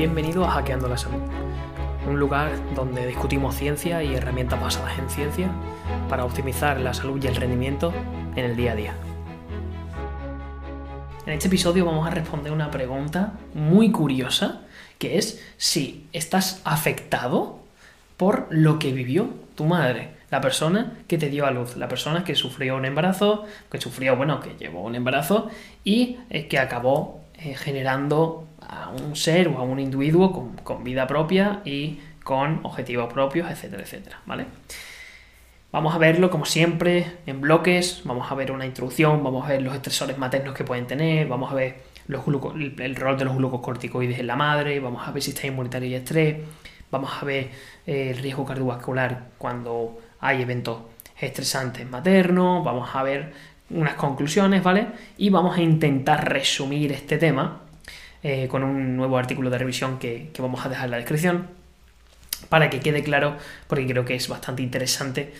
Bienvenido a Hackeando la Salud, un lugar donde discutimos ciencia y herramientas basadas en ciencia para optimizar la salud y el rendimiento en el día a día. En este episodio vamos a responder una pregunta muy curiosa, que es si estás afectado por lo que vivió tu madre, la persona que te dio a luz, la persona que sufrió un embarazo, que sufrió, bueno, que llevó un embarazo y eh, que acabó eh, generando a un ser o a un individuo con, vida propia y con objetivos propios, etcétera, etcétera, ¿vale? Vamos a verlo como siempre en bloques, vamos a ver una introducción, vamos a ver los estresores maternos que pueden tener, vamos a ver el, rol de los glucocorticoides en la madre, vamos a ver sistema inmunitario y estrés, vamos a ver eh, el riesgo cardiovascular cuando hay eventos estresantes maternos, vamos a ver unas conclusiones, ¿vale? Y vamos a intentar resumir este tema eh, con un nuevo artículo de revisión que, vamos a dejar en la descripción para que quede claro, porque creo que es bastante interesante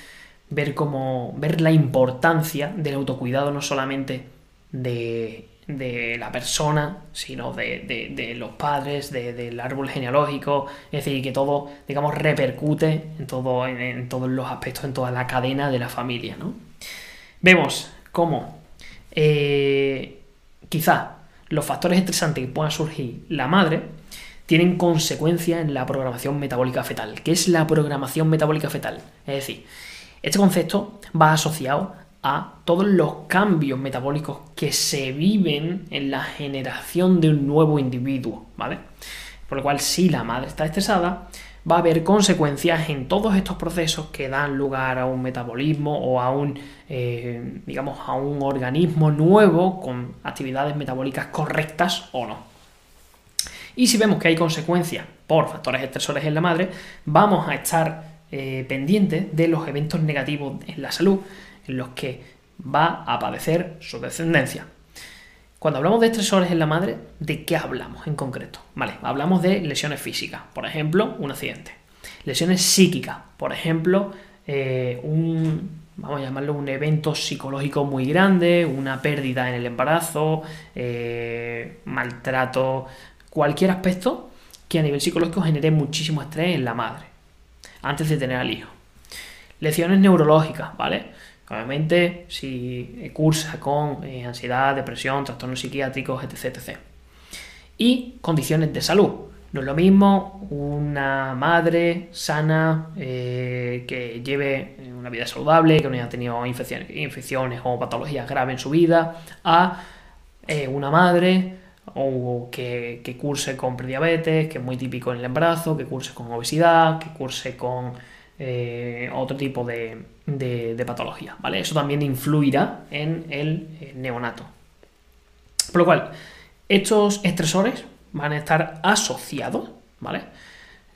ver cómo ver la importancia del autocuidado no solamente de, la persona, sino de, los padres, del árbol genealógico, es decir, que todo, digamos, repercute en, todo, en, todos los aspectos, en toda la cadena de la familia, ¿no? Vemos cómo eh, quizá los factores estresantes que puedan surgir la madre tienen consecuencias en la programación metabólica fetal. ¿Qué es la programación metabólica fetal? Es decir, este concepto va asociado a todos los cambios metabólicos que se viven en la generación de un nuevo individuo, ¿vale? Por lo cual, si la madre está estresada, va a haber consecuencias en todos estos procesos que dan lugar a un metabolismo o a un, eh, digamos, a un organismo nuevo con actividades metabólicas correctas o no. Y si vemos que hay consecuencias por factores estresores en la madre, vamos a estar eh, pendientes de los eventos negativos en la salud en los que va a padecer su descendencia. Cuando hablamos de estresores en la madre, ¿de qué hablamos en concreto? Vale, hablamos de lesiones físicas, por ejemplo, un accidente. Lesiones psíquicas, por ejemplo, eh, un, vamos a llamarlo un evento psicológico muy grande, una pérdida en el embarazo, eh, maltrato, cualquier aspecto que a nivel psicológico genere muchísimo estrés en la madre, antes de tener al hijo. Lesiones neurológicas, ¿vale? Obviamente, si cursa con eh, ansiedad, depresión, trastornos psiquiátricos, etc, Y condiciones de salud. No es lo mismo una madre sana eh, que lleve una vida saludable, que no haya tenido infecciones, o patologías graves en su vida, a eh, una madre o que, que, curse con prediabetes, que es muy típico en el embarazo, que curse con obesidad, que curse con eh, otro tipo de, patología, ¿vale? Eso también influirá en el eh, neonato. Por lo cual, estos estresores van a estar asociados, ¿vale?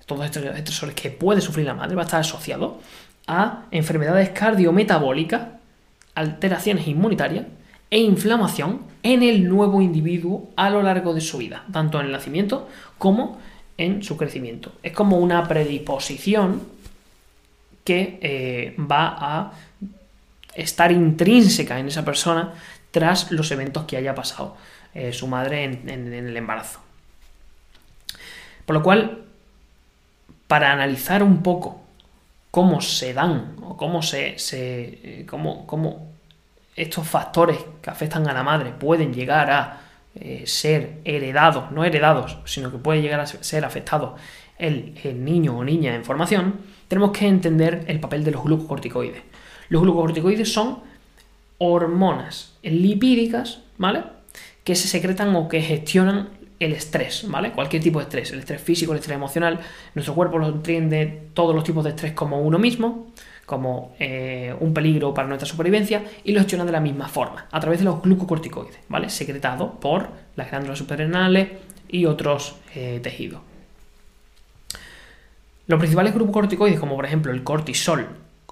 Todos estos estresores que puede sufrir la madre va a estar asociado a enfermedades cardiometabólicas, alteraciones inmunitarias e inflamación en el nuevo individuo a lo largo de su vida, tanto en el nacimiento como en su crecimiento. Es como una predisposición que eh, va a estar intrínseca en esa persona tras los eventos que haya pasado eh, su madre en, el embarazo. Por lo cual, para analizar un poco cómo se dan o cómo se, eh, cómo, estos factores que afectan a la madre pueden llegar a ser heredados, no heredados, sino que puede llegar a ser afectados el, el niño o niña en formación, tenemos que entender el papel de los glucocorticoides. Los glucocorticoides son hormonas lipídicas, ¿vale? Que se secretan o que gestionan el estrés, ¿vale? Cualquier tipo de estrés, el estrés físico, el estrés emocional. Nuestro cuerpo lo entiende todos los tipos de estrés como uno mismo, como eh, un peligro para nuestra supervivencia, y lo gestiona de la misma forma, a través de los glucocorticoides, ¿vale? Secretados por las glándulas suprarrenales y otros eh, tejidos. Los principales grupos corticoides, como por ejemplo el cortisol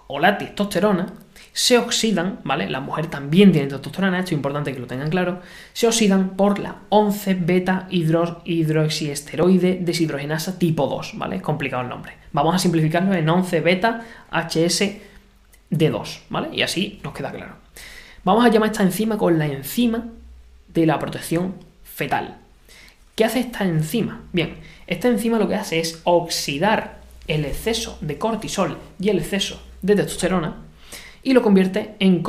o la testosterona, se oxidan, ¿vale? La mujer también tiene testosterona, esto es importante que lo tengan claro, se oxidan por la 11 beta hidroxiesteroide deshidrogenasa tipo 2, ¿vale? Es complicado el nombre. Vamos a simplificarlo en 11 beta HSD2, ¿vale? Y así nos queda claro. Vamos a llamar esta enzima con la enzima de la protección fetal. ¿Qué hace esta enzima? Bien, esta enzima lo que hace es oxidar el exceso de cortisol y el exceso de testosterona y lo convierte en,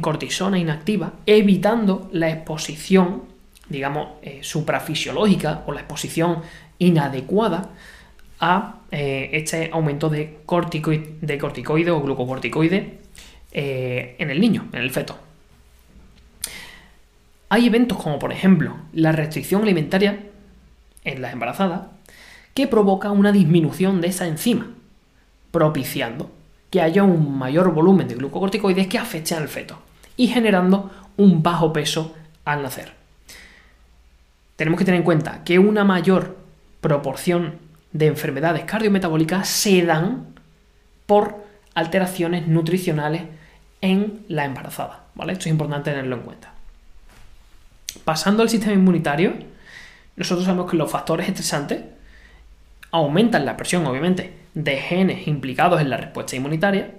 cortisona inactiva, evitando la exposición, digamos, eh, suprafisiológica o la exposición inadecuada a eh, este aumento de, corticoide, de corticoide o glucocorticoide eh, en el niño, en el feto. Hay eventos como por ejemplo la restricción alimentaria en las embarazadas que provoca una disminución de esa enzima, propiciando que haya un mayor volumen de glucocorticoides que afecten al feto y generando un bajo peso al nacer. Tenemos que tener en cuenta que una mayor proporción de enfermedades cardiometabólicas se dan por alteraciones nutricionales en la embarazada. ¿vale? Esto es importante tenerlo en cuenta. Pasando al sistema inmunitario, nosotros sabemos que los factores estresantes aumentan la presión, obviamente, de genes implicados en la respuesta inmunitaria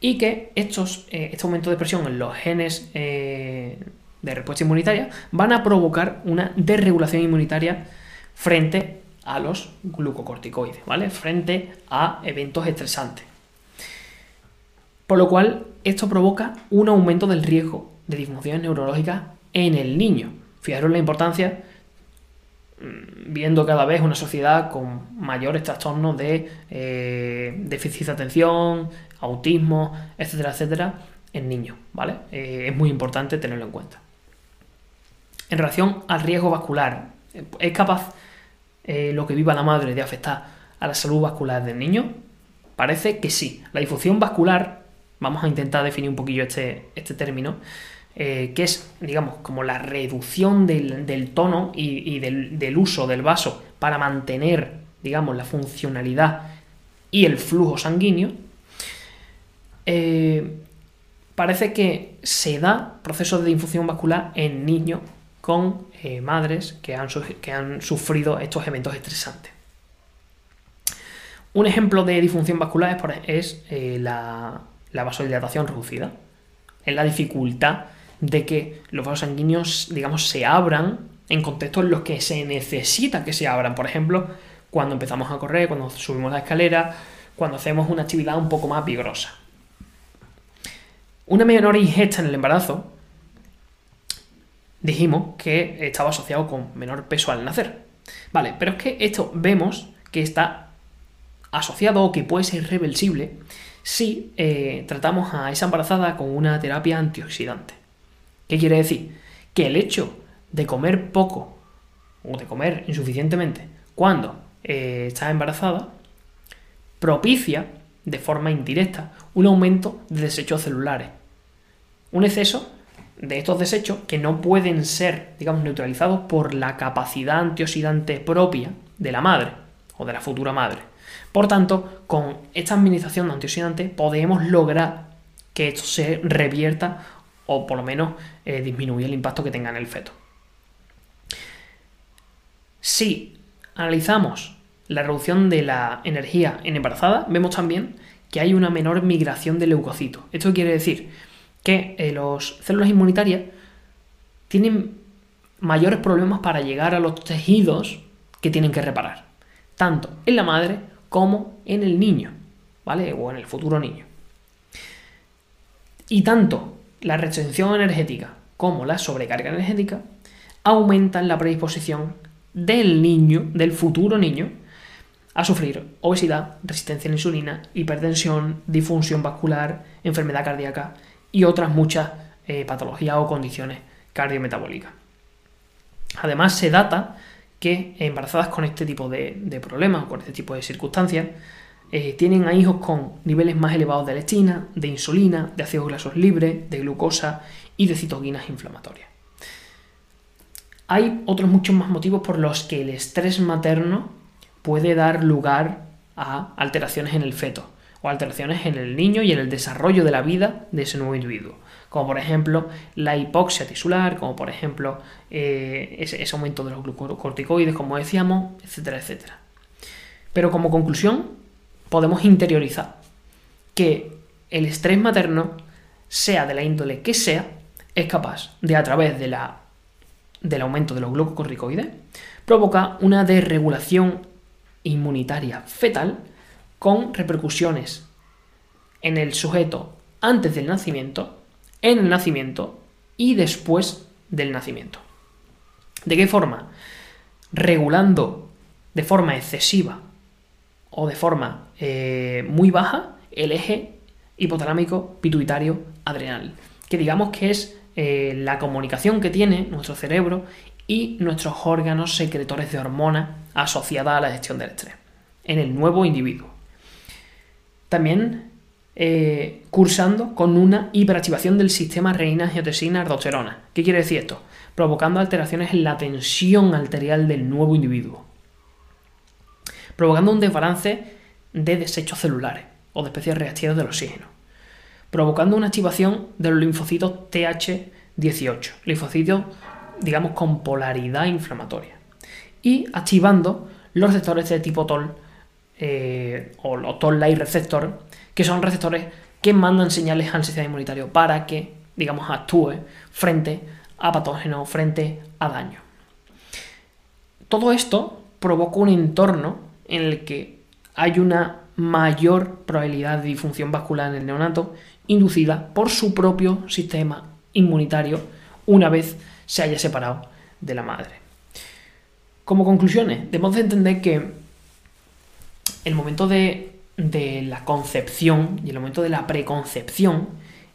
y que estos, eh, este aumento de presión en los genes eh, de respuesta inmunitaria van a provocar una desregulación inmunitaria frente a los glucocorticoides, ¿vale? Frente a eventos estresantes. Por lo cual, esto provoca un aumento del riesgo de disfunciones neurológicas en el niño. Fijaros la importancia, viendo cada vez una sociedad con mayores trastornos de eh, déficit de atención, autismo, etcétera, etcétera, en niños, ¿vale? Eh, es muy importante tenerlo en cuenta. En relación al riesgo vascular, ¿es capaz eh, lo que viva la madre de afectar a la salud vascular del niño? Parece que sí. La difusión vascular, vamos a intentar definir un poquillo este, este término, eh, que es, digamos, como la reducción del, tono y, del, uso del vaso para mantener, digamos, la funcionalidad y el flujo sanguíneo, eh, parece que se da procesos de infusión vascular en niños con eh, madres que han, que han, sufrido estos eventos estresantes. Un ejemplo de disfunción vascular es, la, la vasodilatación reducida. Es la dificultad de que los vasos sanguíneos, digamos, se abran en contextos en los que se necesita que se abran. Por ejemplo, cuando empezamos a correr, cuando subimos la escalera, cuando hacemos una actividad un poco más vigorosa. Una menor ingesta en el embarazo, dijimos que estaba asociado con menor peso al nacer. Vale, pero es que esto vemos que está asociado o que puede ser reversible si eh, tratamos a esa embarazada con una terapia antioxidante. ¿Qué quiere decir? Que el hecho de comer poco o de comer insuficientemente cuando eh, está embarazada propicia de forma indirecta un aumento de desechos celulares. Un exceso de estos desechos que no pueden ser, digamos, neutralizados por la capacidad antioxidante propia de la madre o de la futura madre. Por tanto, con esta administración de antioxidantes podemos lograr que esto se revierta o por lo menos eh, disminuir el impacto que tenga en el feto. Si analizamos la reducción de la energía en embarazada, vemos también que hay una menor migración de leucocitos. Esto quiere decir que eh, las células inmunitarias tienen mayores problemas para llegar a los tejidos que tienen que reparar, tanto en la madre como en el niño, ¿vale? O en el futuro niño. Y tanto la retención energética como la sobrecarga energética aumentan la predisposición del niño, del futuro niño, a sufrir obesidad, resistencia a la insulina, hipertensión, disfunción vascular, enfermedad cardíaca y otras muchas eh, patologías o condiciones cardiometabólicas. Además, se data que embarazadas con este tipo de, de problemas, con este tipo de circunstancias, eh, tienen a hijos con niveles más elevados de leptina, de insulina, de ácidos grasos libres, de glucosa y de citoquinas inflamatorias. Hay otros muchos más motivos por los que el estrés materno puede dar lugar a alteraciones en el feto o alteraciones en el niño y en el desarrollo de la vida de ese nuevo individuo, como por ejemplo la hipoxia tisular, como por ejemplo eh, ese, ese aumento de los glucocorticoides, como decíamos, etcétera, etcétera. Pero como conclusión, podemos interiorizar que el estrés materno, sea de la índole que sea, es capaz de, a través de la, del aumento de los glucocorticoides, provoca una desregulación inmunitaria fetal con repercusiones en el sujeto antes del nacimiento, en el nacimiento y después del nacimiento. ¿De qué forma? Regulando de forma excesiva o de forma eh, muy baja el eje hipotalámico pituitario adrenal, que digamos que es eh, la comunicación que tiene nuestro cerebro y nuestros órganos secretores de hormonas asociadas a la gestión del estrés en el nuevo individuo. También eh, cursando con una hiperactivación del sistema renina angiotensina aldosterona. ¿Qué quiere decir esto? Provocando alteraciones en la tensión arterial del nuevo individuo. Provocando un desbalance de desechos celulares o de especies reactivas del oxígeno. Provocando una activación de los linfocitos TH18, linfocitos, digamos, con polaridad inflamatoria. Y activando los receptores de tipo TOL eh, o los toll-like receptor, que son receptores que mandan señales al sistema inmunitario para que, digamos, actúe frente a patógenos, frente a daño. Todo esto provoca un entorno en el que hay una mayor probabilidad de disfunción vascular en el neonato inducida por su propio sistema inmunitario una vez se haya separado de la madre. Como conclusiones, debemos de entender que el momento de, la concepción y el momento de la preconcepción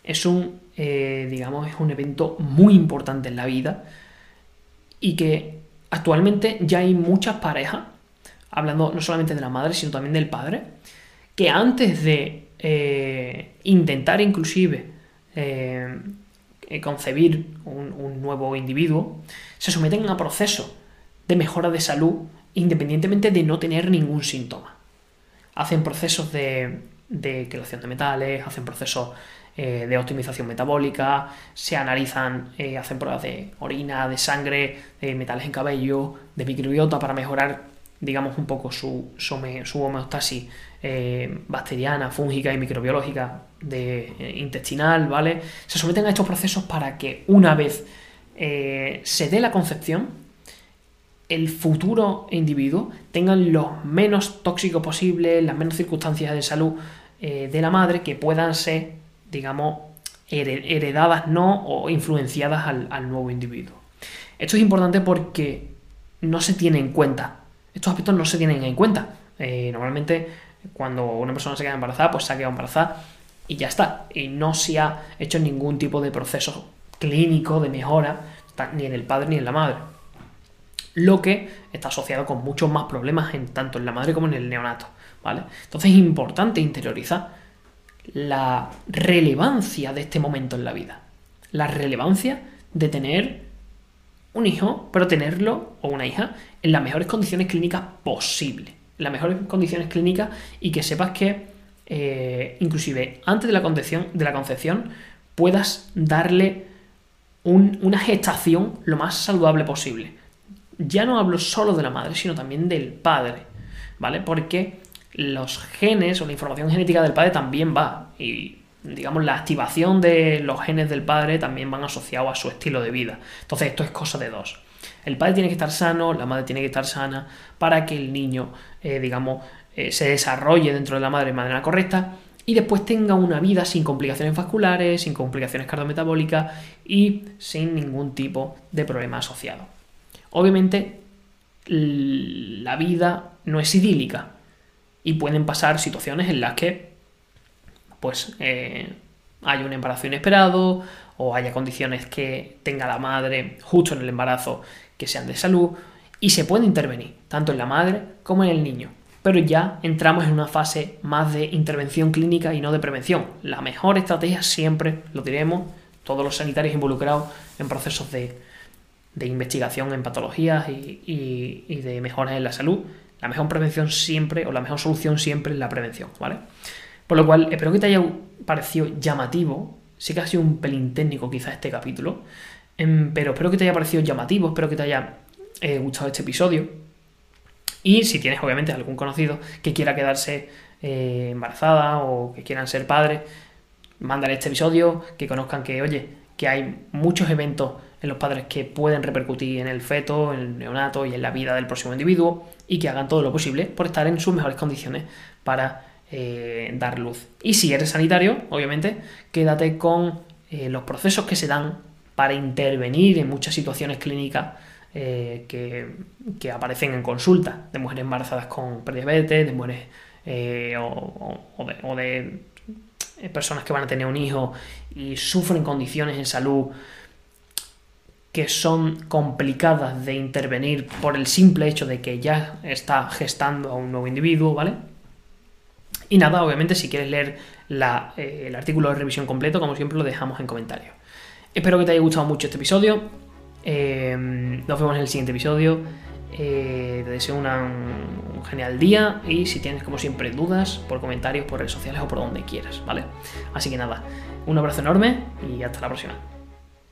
es un, eh, digamos, es un evento muy importante en la vida y que actualmente ya hay muchas parejas, hablando no solamente de la madre, sino también del padre, que antes de eh, intentar inclusive eh, concebir un, nuevo individuo, se someten a procesos de mejora de salud independientemente de no tener ningún síntoma. Hacen procesos de, de creación de metales, hacen procesos eh, de optimización metabólica, se analizan, eh, hacen pruebas de orina, de sangre, de metales en cabello, de microbiota para mejorar, digamos, un poco su, su, homeostasis eh, bacteriana, fúngica y microbiológica de, intestinal, ¿vale? Se someten a estos procesos para que una vez se dé la concepción, el futuro individuo tengan los menos tóxicos posibles, las menos circunstancias de salud eh, de la madre que puedan ser, digamos, heredadas no o influenciadas al, nuevo individuo. Esto es importante porque no se tiene en cuenta. Estos aspectos no se tienen en cuenta. Eh, normalmente, cuando una persona se queda embarazada, pues se ha quedado embarazada y ya está. Y no se ha hecho ningún tipo de proceso clínico de mejora, ni en el padre ni en la madre lo que está asociado con muchos más problemas en, tanto en la madre como en el neonato. ¿vale? Entonces es importante interiorizar la relevancia de este momento en la vida. La relevancia de tener un hijo, pero tenerlo, o una hija, en las mejores condiciones clínicas posibles. En las mejores condiciones clínicas y que sepas que eh, inclusive antes de la concepción, de la concepción puedas darle una gestación lo más saludable posible ya no hablo solo de la madre, sino también del padre, ¿vale? Porque los genes o la información genética del padre también va y digamos la activación de los genes del padre también van asociados a su estilo de vida. Entonces esto es cosa de dos. El padre tiene que estar sano, la madre tiene que estar sana para que el niño, eh, digamos, eh, se desarrolle dentro de la madre de manera correcta y después tenga una vida sin complicaciones vasculares, sin complicaciones cardiometabólicas y sin ningún tipo de problema asociado. Obviamente, la vida no es idílica y pueden pasar situaciones en las que, pues, eh, haya un embarazo inesperado o haya condiciones que tenga la madre justo en el embarazo que sean de salud y se puede intervenir tanto en la madre como en el niño. Pero ya entramos en una fase más de intervención clínica y no de prevención. La mejor estrategia siempre, lo diremos, todos los sanitarios involucrados en procesos de de investigación en patologías y, de mejoras en la salud, la mejor prevención siempre, o la mejor solución siempre es la prevención, ¿vale? Por lo cual, espero que te haya parecido llamativo, sí que ha sido un pelín técnico quizá este capítulo, em, pero espero que te haya parecido llamativo, espero que te haya eh, gustado este episodio. Y si tienes obviamente algún conocido que quiera quedarse eh, embarazada o que quieran ser padres, mándale este episodio, que conozcan que, oye, que hay muchos eventos en los padres que pueden repercutir en el feto, en el neonato y en la vida del próximo individuo y que hagan todo lo posible por estar en sus mejores condiciones para eh, dar luz. Y si eres sanitario, obviamente, quédate con eh, los procesos que se dan para intervenir en muchas situaciones clínicas eh, que, aparecen en consulta de mujeres embarazadas con prediabetes, de mujeres o, de, personas que van a tener un hijo y sufren condiciones en salud que son complicadas de intervenir por el simple hecho de que ya está gestando a un nuevo individuo, ¿vale? Y nada, obviamente si quieres leer eh, el artículo de revisión completo, como siempre lo dejamos en comentarios. Espero que te haya gustado mucho este episodio. Eh, nos vemos en el siguiente episodio. Eh, te deseo un genial día y si tienes como siempre dudas por comentarios, por redes sociales o por donde quieras, ¿vale? Así que nada, un abrazo enorme y hasta la próxima.